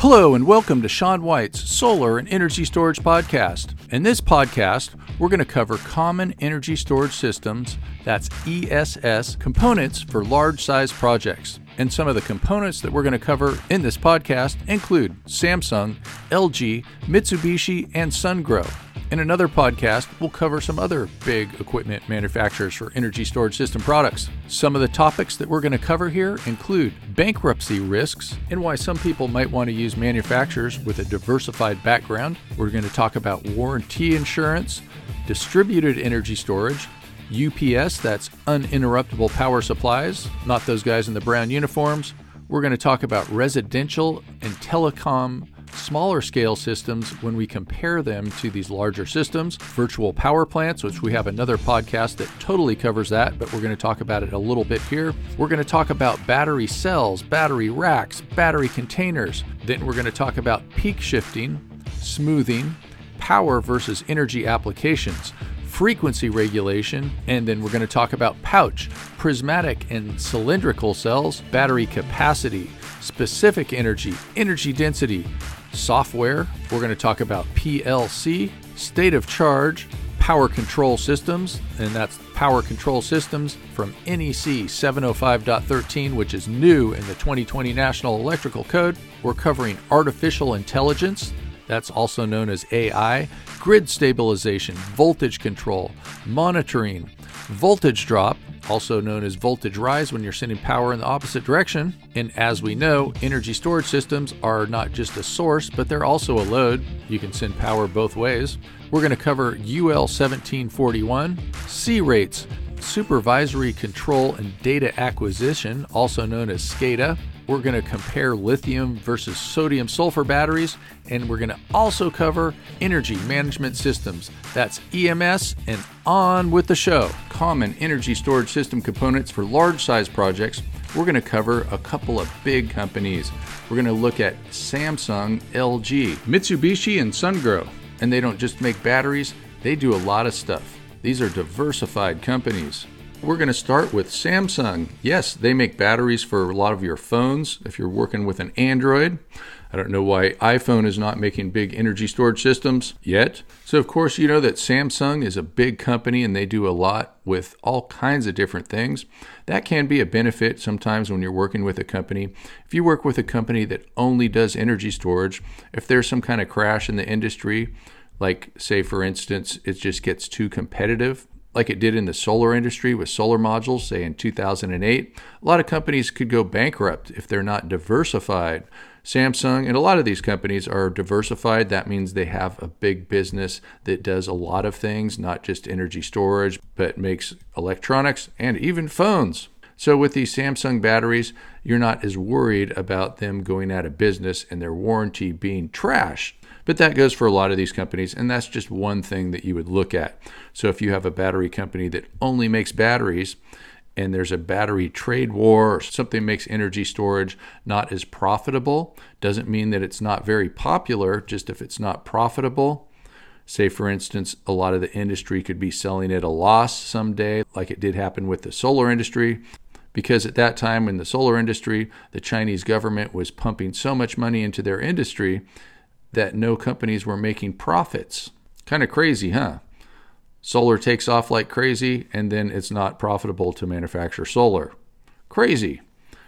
Hello, and welcome to Sean White's Solar and Energy Storage Podcast. In this podcast, we're going to cover common energy storage systems, that's ESS, components for large size projects. And some of the components that we're going to cover in this podcast include Samsung, LG, Mitsubishi, and Sungrow. In another podcast, we'll cover some other big equipment manufacturers for energy storage system products. Some of the topics that we're going to cover here include bankruptcy risks and why some people might want to use manufacturers with a diversified background. We're going to talk about warranty insurance, distributed energy storage, UPS, that's uninterruptible power supplies, not those guys in the brown uniforms. We're going to talk about residential and telecom smaller scale systems when we compare them to these larger systems. Virtual power plants, which we have another podcast that totally covers that, but we're going to talk about it a little bit here. We're going to talk about battery cells, battery racks, battery containers. Then we're going to talk about peak shifting, smoothing, power versus energy applications frequency regulation, and then we're going to talk about pouch, prismatic and cylindrical cells, battery capacity, specific energy, energy density, software. We're going to talk about PLC, state of charge, power control systems, and that's power control systems from NEC 705.13, which is new in the 2020 National Electrical Code. We're covering artificial intelligence, that's also known as AI, grid stabilization, voltage control, monitoring, voltage drop, also known as voltage rise when you're sending power in the opposite direction. And as we know, energy storage systems are not just a source, but they're also a load. You can send power both ways. We're going to cover UL 1741, C rates, supervisory control and data acquisition, also known as SCADA. We're going to compare lithium versus sodium sulfur batteries, and we're going to also cover energy management systems. That's EMS, and on with the show. Common energy storage system components for large size projects. We're going to cover a couple of big companies. We're going to look at Samsung, LG, Mitsubishi, and Sungrow. And they don't just make batteries, they do a lot of stuff. These are diversified companies. We're going to start with Samsung. Yes, they make batteries for a lot of your phones if you're working with an Android. I don't know why iPhone is not making big energy storage systems yet. So, of course, you know that Samsung is a big company and they do a lot with all kinds of different things. That can be a benefit sometimes when you're working with a company. If you work with a company that only does energy storage, if there's some kind of crash in the industry, like, say, for instance, it just gets too competitive, like it did in the solar industry with solar modules, say in 2008, a lot of companies could go bankrupt if they're not diversified. Samsung and a lot of these companies are diversified. That means they have a big business that does a lot of things, not just energy storage, but makes electronics and even phones. So, with these Samsung batteries, you're not as worried about them going out of business and their warranty being trash. But that goes for a lot of these companies, and that's just one thing that you would look at. So if you have a battery company that only makes batteries, and there's a battery trade war or something makes energy storage not as profitable, doesn't mean that it's not very popular, just if it's not profitable. Say, for instance, a lot of the industry could be selling at a loss someday, like it did happen with the solar industry because at that time in the solar industry, the Chinese government was pumping so much money into their industry that no companies were making profits. Kind of crazy, huh? Solar takes off like crazy, and then it's not profitable to manufacture solar. Crazy.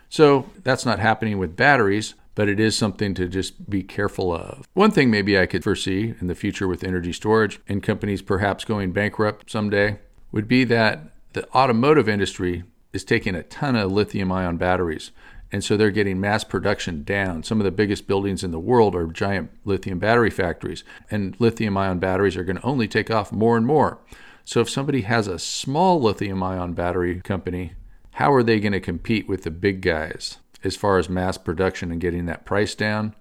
So that's not happening with batteries, but it is something to just be careful of. One thing maybe I could foresee in the future with energy storage and companies perhaps going bankrupt someday would be that the automotive industry is taking a ton of lithium ion batteries and so they're getting mass production down. Some of the biggest buildings in the world are giant lithium battery factories, and lithium ion batteries are going to only take off more and more. So if somebody has a small lithium ion battery company, how are they going to compete with the big guys as far as mass production and getting that price down?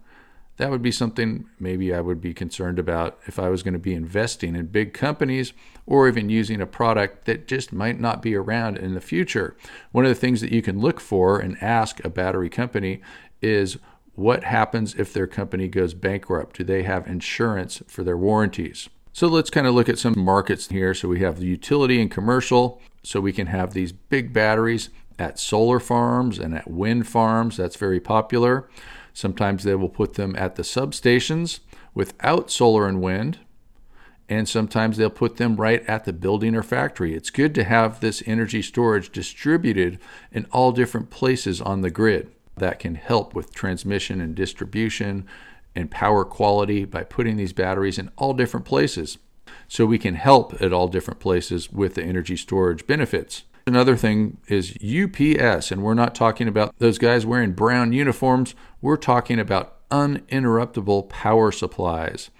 That would be something maybe I would be concerned about if I was going to be investing in big companies or even using a product that just might not be around in the future. One of the things that you can look for and ask a battery company is what happens if their company goes bankrupt? Do they have insurance for their warranties? So let's kind of look at some markets here. So we have the utility and commercial. So we can have these big batteries at solar farms and at wind farms. That's very popular. Sometimes they will put them at the substations without solar and wind, and sometimes they'll put them right at the building or factory. It's good to have this energy storage distributed in all different places on the grid. That can help with transmission and distribution and power quality by putting these batteries in all different places. So we can help at all different places with the energy storage benefits. Another thing is UPS, and we're not talking about those guys wearing brown uniforms. We're talking about uninterruptible power supplies.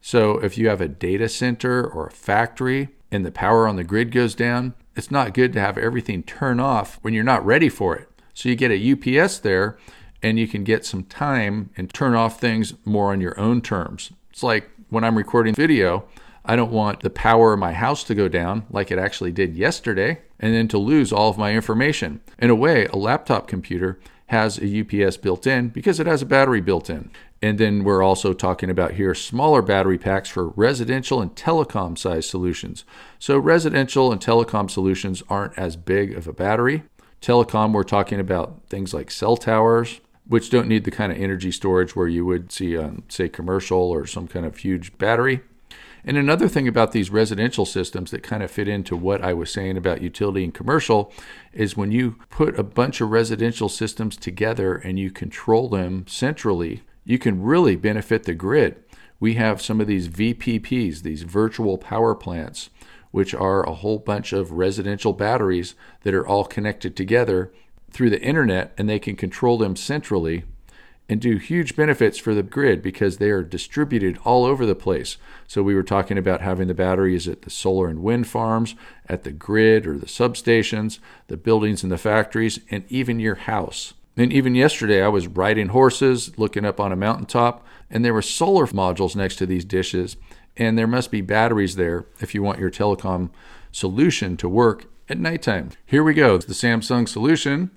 So if you have a data center or a factory and the power on the grid goes down, it's not good to have everything turn off when you're not ready for it. So you get a UPS there and you can get some time and turn off things more on your own terms. It's like when I'm recording video, I don't want the power of my house to go down like it actually did yesterday and then to lose all of my information. In a way, a laptop computer has a UPS built in because it has a battery built in. And then we're also talking about here smaller battery packs for residential and telecom size solutions. So, residential and telecom solutions aren't as big of a battery. Telecom, we're talking about things like cell towers, which don't need the kind of energy storage where you would see on, say, commercial or some kind of huge battery. And another thing about these residential systems that kind of fit into what I was saying about utility and commercial is when you put a bunch of residential systems together and you control them centrally, you can really benefit the grid. We have some of these VPPs, these virtual power plants, which are a whole bunch of residential batteries that are all connected together through the internet and they can control them centrally and do huge benefits for the grid because they are distributed all over the place. So we were talking about having the batteries at the solar and wind farms, at the grid or the substations, the buildings and the factories, and even your house. And even yesterday, I was riding horses, looking up on a mountaintop, and there were solar modules next to these dishes. And there must be batteries there if you want your telecom solution to work at nighttime. Here we go. the Samsung solution.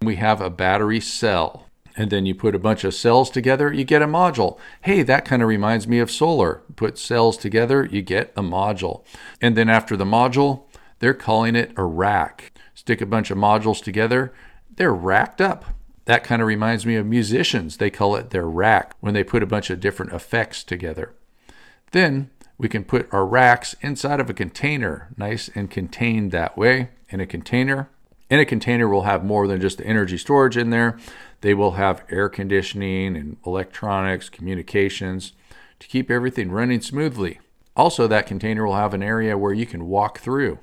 We have a battery cell. And then you put a bunch of cells together, you get a module. Hey, that kind of reminds me of solar. Put cells together, you get a module. And then after the module, they're calling it a rack. Stick a bunch of modules together, they're racked up. That kind of reminds me of musicians. They call it their rack when they put a bunch of different effects together. Then we can put our racks inside of a container, nice and contained that way in a container. In a container, we'll have more than just the energy storage in there. They will have air conditioning and electronics, communications to keep everything running smoothly. Also, that container will have an area where you can walk through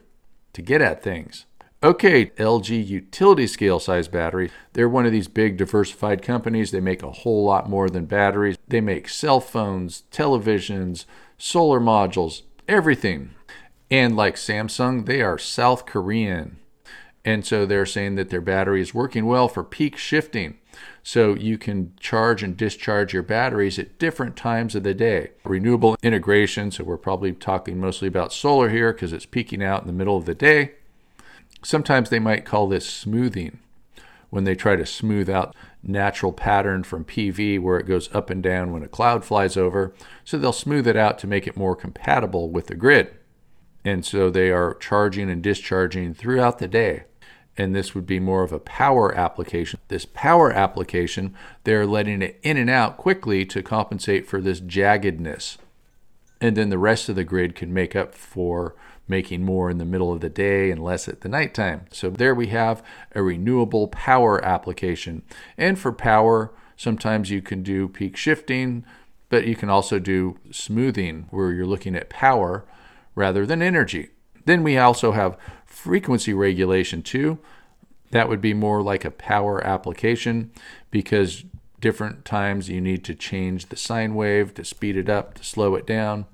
to get at things. Okay, LG utility scale size battery. They're one of these big diversified companies. They make a whole lot more than batteries. They make cell phones, televisions, solar modules, everything. And like Samsung, they are South Korean. And so they're saying that their battery is working well for peak shifting. So you can charge and discharge your batteries at different times of the day. Renewable integration, so we're probably talking mostly about solar here because it's peaking out in the middle of the day. Sometimes they might call this smoothing when they try to smooth out natural pattern from PV where it goes up and down when a cloud flies over. So they'll smooth it out to make it more compatible with the grid. And so they are charging and discharging throughout the day. And this would be more of a power application. This power application, they're letting it in and out quickly to compensate for this jaggedness. And then the rest of the grid can make up for making more in the middle of the day and less at the nighttime. So there we have a renewable power application. And for power, sometimes you can do peak shifting, but you can also do smoothing where you're looking at power rather than energy. Then we also have frequency regulation too. That would be more like a power application because different times you need to change the sine wave to speed it up, to slow it down.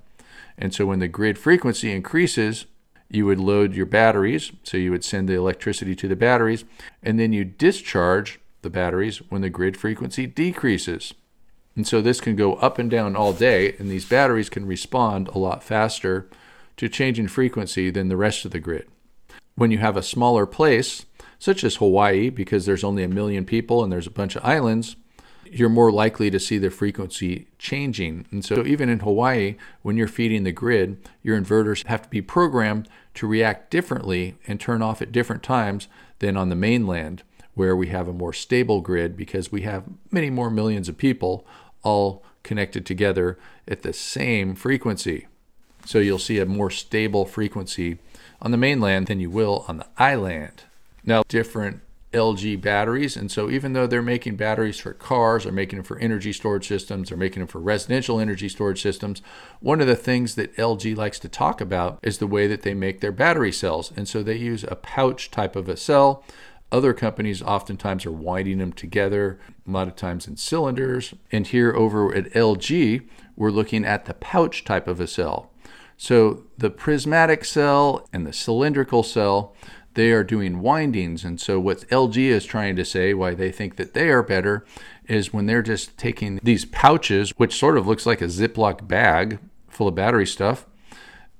And so when the grid frequency increases, you would load your batteries. So you would send the electricity to the batteries, and then you discharge the batteries when the grid frequency decreases. And so this can go up and down all day, and these batteries can respond a lot faster to change in frequency than the rest of the grid. When you have a smaller place, such as Hawaii, because there's only a million people and there's a bunch of islands, you're more likely to see the frequency changing. And so, even in Hawaii, when you're feeding the grid, your inverters have to be programmed to react differently and turn off at different times than on the mainland, where we have a more stable grid because we have many more millions of people all connected together at the same frequency. So you'll see a more stable frequency on the mainland than you will on the island. Now, different LG batteries. And so, even though they're making batteries for cars, they're making them for energy storage systems, they're making them for residential energy storage systems, one of the things that LG likes to talk about is the way that they make their battery cells. And so, they use a pouch type of a cell. Other companies oftentimes are winding them together, a lot of times in cylinders. And here over at LG, we're looking at the pouch type of a cell. So the prismatic cell and the cylindrical cell, they are doing windings. And so, what LG is trying to say, why they think that they are better, is when they're just taking these pouches, which sort of looks like a Ziploc bag full of battery stuff,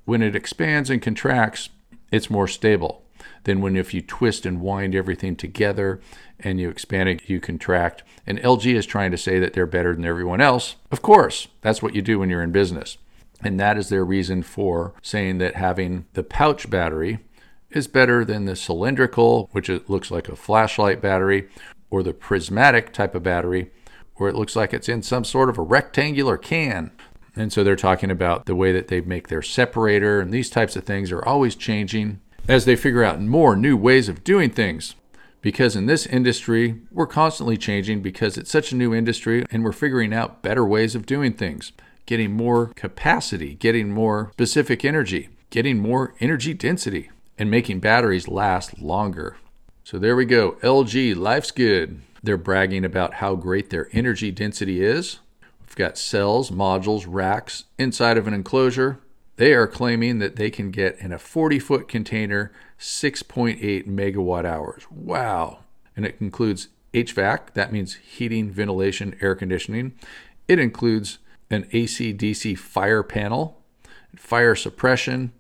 when it expands and contracts, it's more stable than when if you twist and wind everything together and you expand it, you contract. And LG is trying to say that they're better than everyone else. Of course, that's what you do when you're in business. And that is their reason for saying that having the pouch battery is better than the cylindrical, which it looks like a flashlight battery, or the prismatic type of battery, where it looks like it's in some sort of a rectangular can. And so they're talking about the way that they make their separator, and these types of things are always changing as they figure out more new ways of doing things. Because in this industry, we're constantly changing because it's such a new industry and we're figuring out better ways of doing things, getting more capacity, getting more specific energy, getting more energy density and making batteries last longer. So there we go. LG, life's good. They're bragging about how great their energy density is. We've got cells, modules, racks inside of an enclosure. They are claiming that they can get in a 40 foot container 6.8 megawatt hours. Wow. And it includes HVAC, that means heating, ventilation, air conditioning. It includes an AC DC fire panel, fire suppression,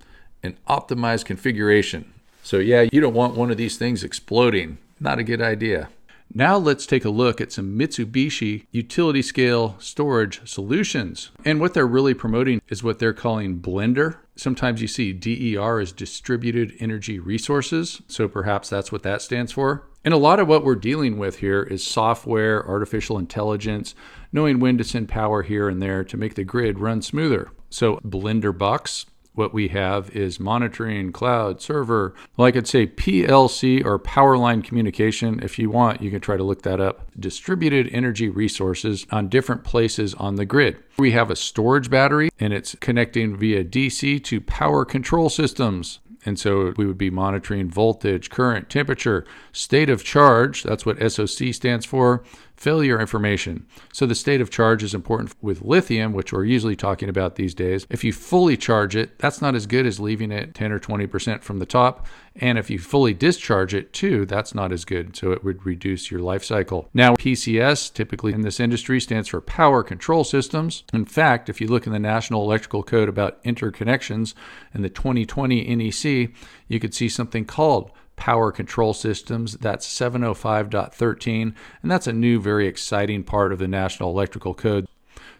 and optimized configuration. So, yeah, you don't want one of these things exploding. Not a good idea. Now let's take a look at some Mitsubishi utility scale storage solutions. And what they're really promoting is what they're calling Blender. Sometimes you see DER as distributed energy resources, so perhaps that's what that stands for. And a lot of what we're dealing with here is software, artificial intelligence, knowing when to send power here and there to make the grid run smoother. So Blender Bucks what we have is monitoring, cloud, server. Well, I could say PLC or power line communication. If you want, you can try to look that up. Distributed energy resources on different places on the grid. We have a storage battery and it's connecting via DC to power control systems. And so we would be monitoring voltage, current, temperature, state of charge. That's what SOC stands for, failure information. So the state of charge is important with lithium, which we're usually talking about these days. If you fully charge it, that's not as good as leaving it 10 or 20% from the top. And if you fully discharge it too, that's not as good. So it would reduce your life cycle. Now, PCS, typically in this industry, stands for Power Control Systems. In fact, if you look in the National Electrical Code about interconnections and the 2020 NEC, you could see something called power control systems. That's 705.13, and that's a new, very exciting part of the National Electrical Code.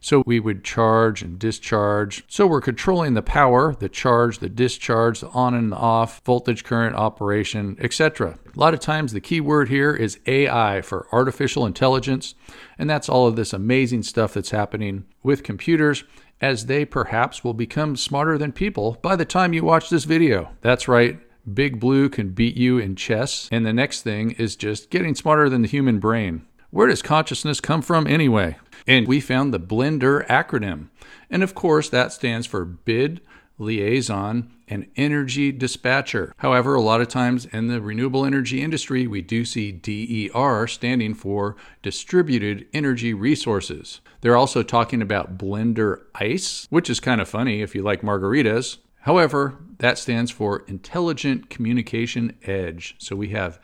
So we would charge and discharge. So we're controlling the power, the charge, the discharge, the on and off, voltage, current, operation, etc. A lot of times the key word here is AI for artificial intelligence, and that's all of this amazing stuff that's happening with computers as they perhaps will become smarter than people by the time you watch this video. That's right. Big Blue can beat you in chess, and the next thing is just getting smarter than the human brain. Where does consciousness come from anyway? And we found the Blender acronym. And of course, that stands for Bid, Liaison, and Energy Dispatcher. However, a lot of times in the renewable energy industry, we do see DER standing for Distributed Energy Resources. They're also talking about Blender Ice, which is kind of funny if you like margaritas. However, that stands for Intelligent Communication Edge. So we have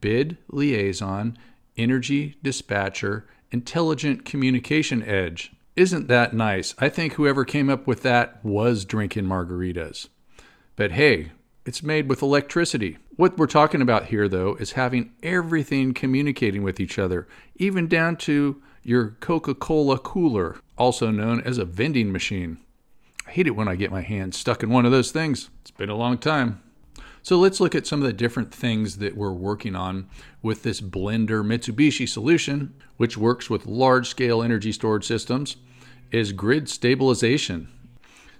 BID Liaison, Energy Dispatcher, Intelligent Communication Edge. Isn't that nice? I think whoever came up with that was drinking margaritas. But hey, it's made with electricity. What we're talking about here, though, is having everything communicating with each other, even down to your Coca Cola cooler, also known as a vending machine. Hate it when I get my hand stuck in one of those things. It's been a long time. So let's look at some of the different things that we're working on with this Blender Mitsubishi solution, which works with large scale energy storage systems, is grid stabilization.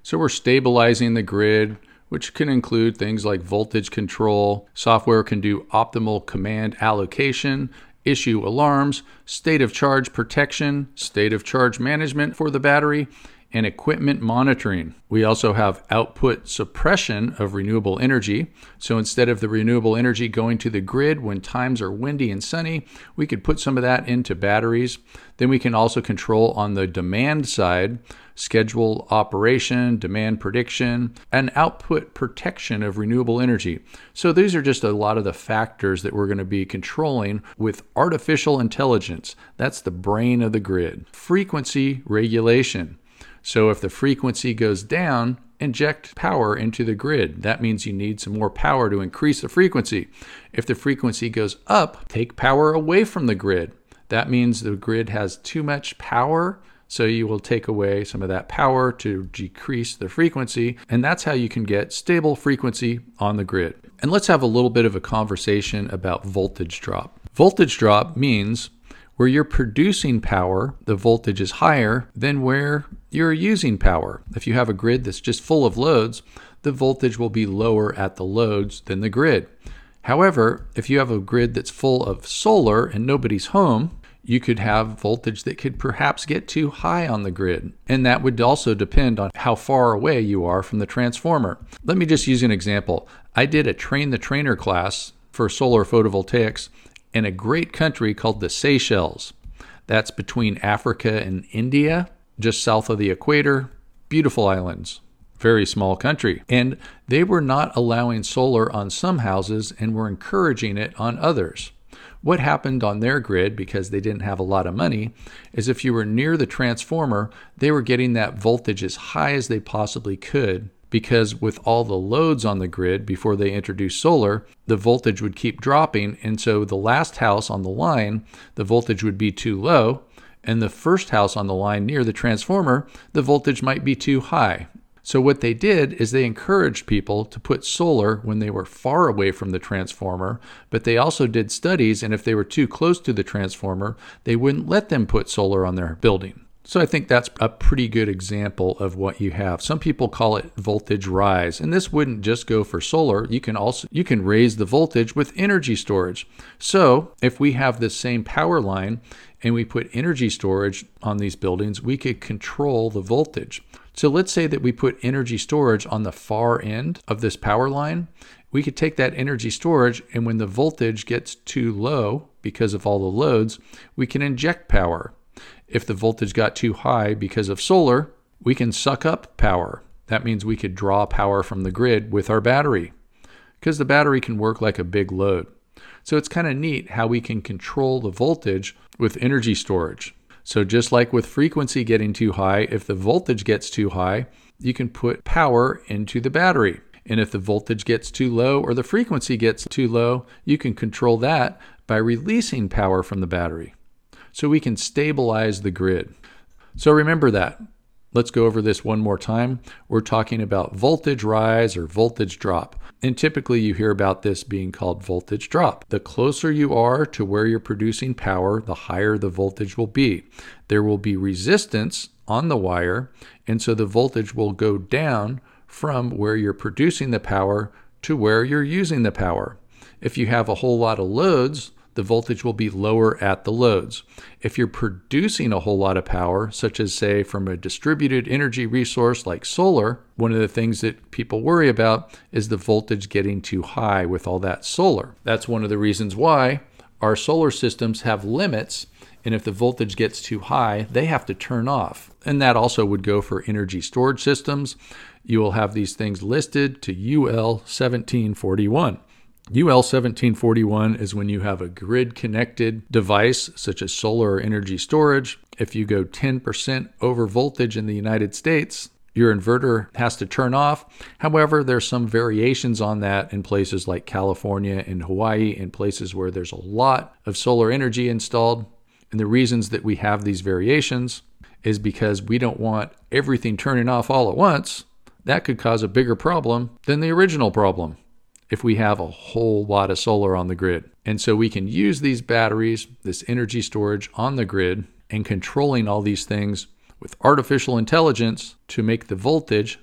So we're stabilizing the grid, which can include things like voltage control. Software can do optimal command allocation, issue alarms, state of charge protection, state of charge management for the battery, and equipment monitoring. We also have output suppression of renewable energy. So instead of the renewable energy going to the grid when times are windy and sunny, we could put some of that into batteries. Then we can also control on the demand side schedule operation, demand prediction, and output protection of renewable energy. So these are just a lot of the factors that we're going to be controlling with artificial intelligence. That's the brain of the grid. Frequency regulation. So if the frequency goes down, inject power into the grid. That means you need some more power to increase the frequency. If the frequency goes up, take power away from the grid. That means the grid has too much power. So you will take away some of that power to decrease the frequency. And that's how you can get stable frequency on the grid. And let's have a little bit of a conversation about voltage drop. Voltage drop means where you're producing power, the voltage is higher than where you're using power. If you have a grid that's just full of loads, the voltage will be lower at the loads than the grid. However, if you have a grid that's full of solar and nobody's home, you could have voltage that could perhaps get too high on the grid. And that would also depend on how far away you are from the transformer. Let me just use an example. I did a train the trainer class for solar photovoltaics in a great country called the Seychelles. That's between Africa and India, just south of the equator. Beautiful islands, very small country. And they were not allowing solar on some houses and were encouraging it on others. What happened on their grid, because they didn't have a lot of money, is if you were near the transformer, they were getting that voltage as high as they possibly could because with all the loads on the grid before they introduced solar, the voltage would keep dropping. And so the last house on the line, the voltage would be too low. And the first house on the line near the transformer, the voltage might be too high. So, what they did is they encouraged people to put solar when they were far away from the transformer, but they also did studies, and if they were too close to the transformer, they wouldn't let them put solar on their building. So I think that's a pretty good example of what you have. Some people call it voltage rise, and this wouldn't just go for solar. You can also you can raise the voltage with energy storage. So, if we have the same power line and we put energy storage on these buildings, we could control the voltage. So let's say that we put energy storage on the far end of this power line. We could take that energy storage and when the voltage gets too low because of all the loads, we can inject power if the voltage got too high because of solar, we can suck up power. That means we could draw power from the grid with our battery because the battery can work like a big load. So it's kind of neat how we can control the voltage with energy storage. So just like with frequency getting too high, if the voltage gets too high, you can put power into the battery. And if the voltage gets too low or the frequency gets too low, you can control that by releasing power from the battery so we can stabilize the grid. So remember that. Let's go over this one more time. We're talking about voltage rise or voltage drop. And typically you hear about this being called voltage drop. The closer you are to where you're producing power, the higher the voltage will be. There will be resistance on the wire, and so the voltage will go down from where you're producing the power to where you're using the power. If you have a whole lot of loads, the voltage will be lower at the loads. If you're producing a whole lot of power, such as, say, from a distributed energy resource like solar, one of the things that people worry about is the voltage getting too high with all that solar. That's one of the reasons why our solar systems have limits. And if the voltage gets too high, they have to turn off. And that also would go for energy storage systems. You will have these things listed to UL 1741. UL 1741 is when you have a grid connected device such as solar or energy storage. If you go 10% over voltage in the United States, your inverter has to turn off. However, there's some variations on that in places like California and Hawaii, in places where there's a lot of solar energy installed. And the reasons that we have these variations is because we don't want everything turning off all at once. That could cause a bigger problem than the original problem. If we have a whole lot of solar on the grid. And so we can use these batteries, this energy storage on the grid, and controlling all these things with artificial intelligence to make the voltage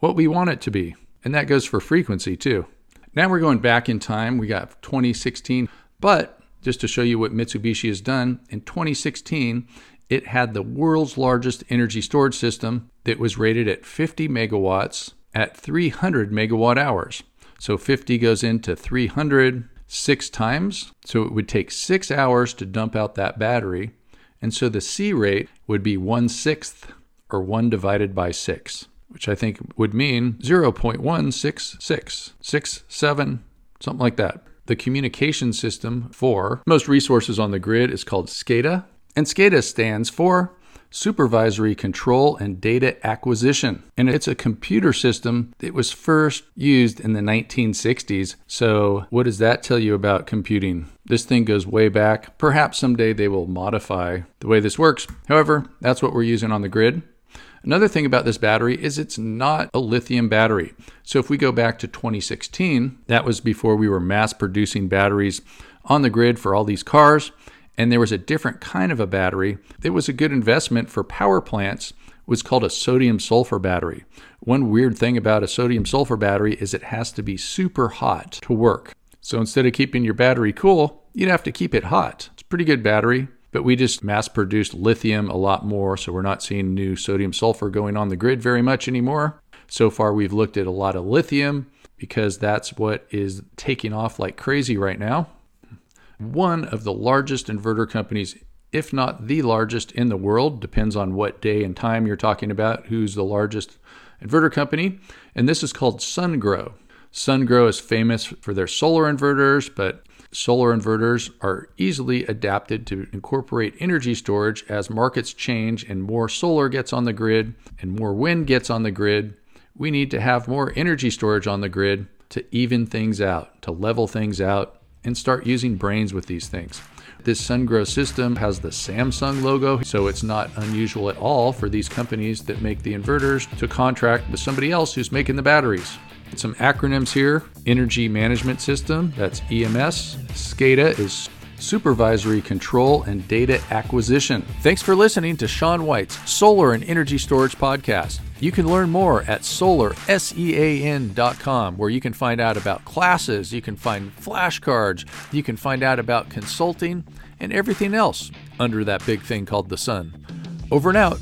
what we want it to be. And that goes for frequency too. Now we're going back in time. We got 2016, but just to show you what Mitsubishi has done, in 2016, it had the world's largest energy storage system that was rated at 50 megawatts at 300 megawatt hours. So 50 goes into 300 six times. So it would take six hours to dump out that battery. And so the C rate would be one sixth or one divided by six, which I think would mean 0.166, six, something like that. The communication system for most resources on the grid is called SCADA, and SCADA stands for supervisory control and data acquisition. And it's a computer system that was first used in the 1960s. So, what does that tell you about computing? This thing goes way back. Perhaps someday they will modify the way this works. However, that's what we're using on the grid. Another thing about this battery is it's not a lithium battery. So if we go back to 2016, that was before we were mass producing batteries on the grid for all these cars and there was a different kind of a battery that was a good investment for power plants was called a sodium sulfur battery. One weird thing about a sodium sulfur battery is it has to be super hot to work. So instead of keeping your battery cool, you'd have to keep it hot. It's a pretty good battery, but we just mass produced lithium a lot more, so we're not seeing new sodium sulfur going on the grid very much anymore. So far, we've looked at a lot of lithium because that's what is taking off like crazy right now one of the largest inverter companies, if not the largest in the world, depends on what day and time you're talking about, who's the largest inverter company. And this is called SunGrow. SunGrow is famous for their solar inverters, but solar inverters are easily adapted to incorporate energy storage as markets change and more solar gets on the grid and more wind gets on the grid. We need to have more energy storage on the grid to even things out, to level things out, and start using brains with these things. This SunGrow system has the Samsung logo, so it's not unusual at all for these companies that make the inverters to contract with somebody else who's making the batteries. Some acronyms here Energy Management System, that's EMS. SCADA is supervisory control, and data acquisition. Thanks for listening to Sean White's Solar and Energy Storage Podcast. You can learn more at solarsean.com, where you can find out about classes, you can find flashcards, you can find out about consulting, and everything else under that big thing called the sun. Over and out.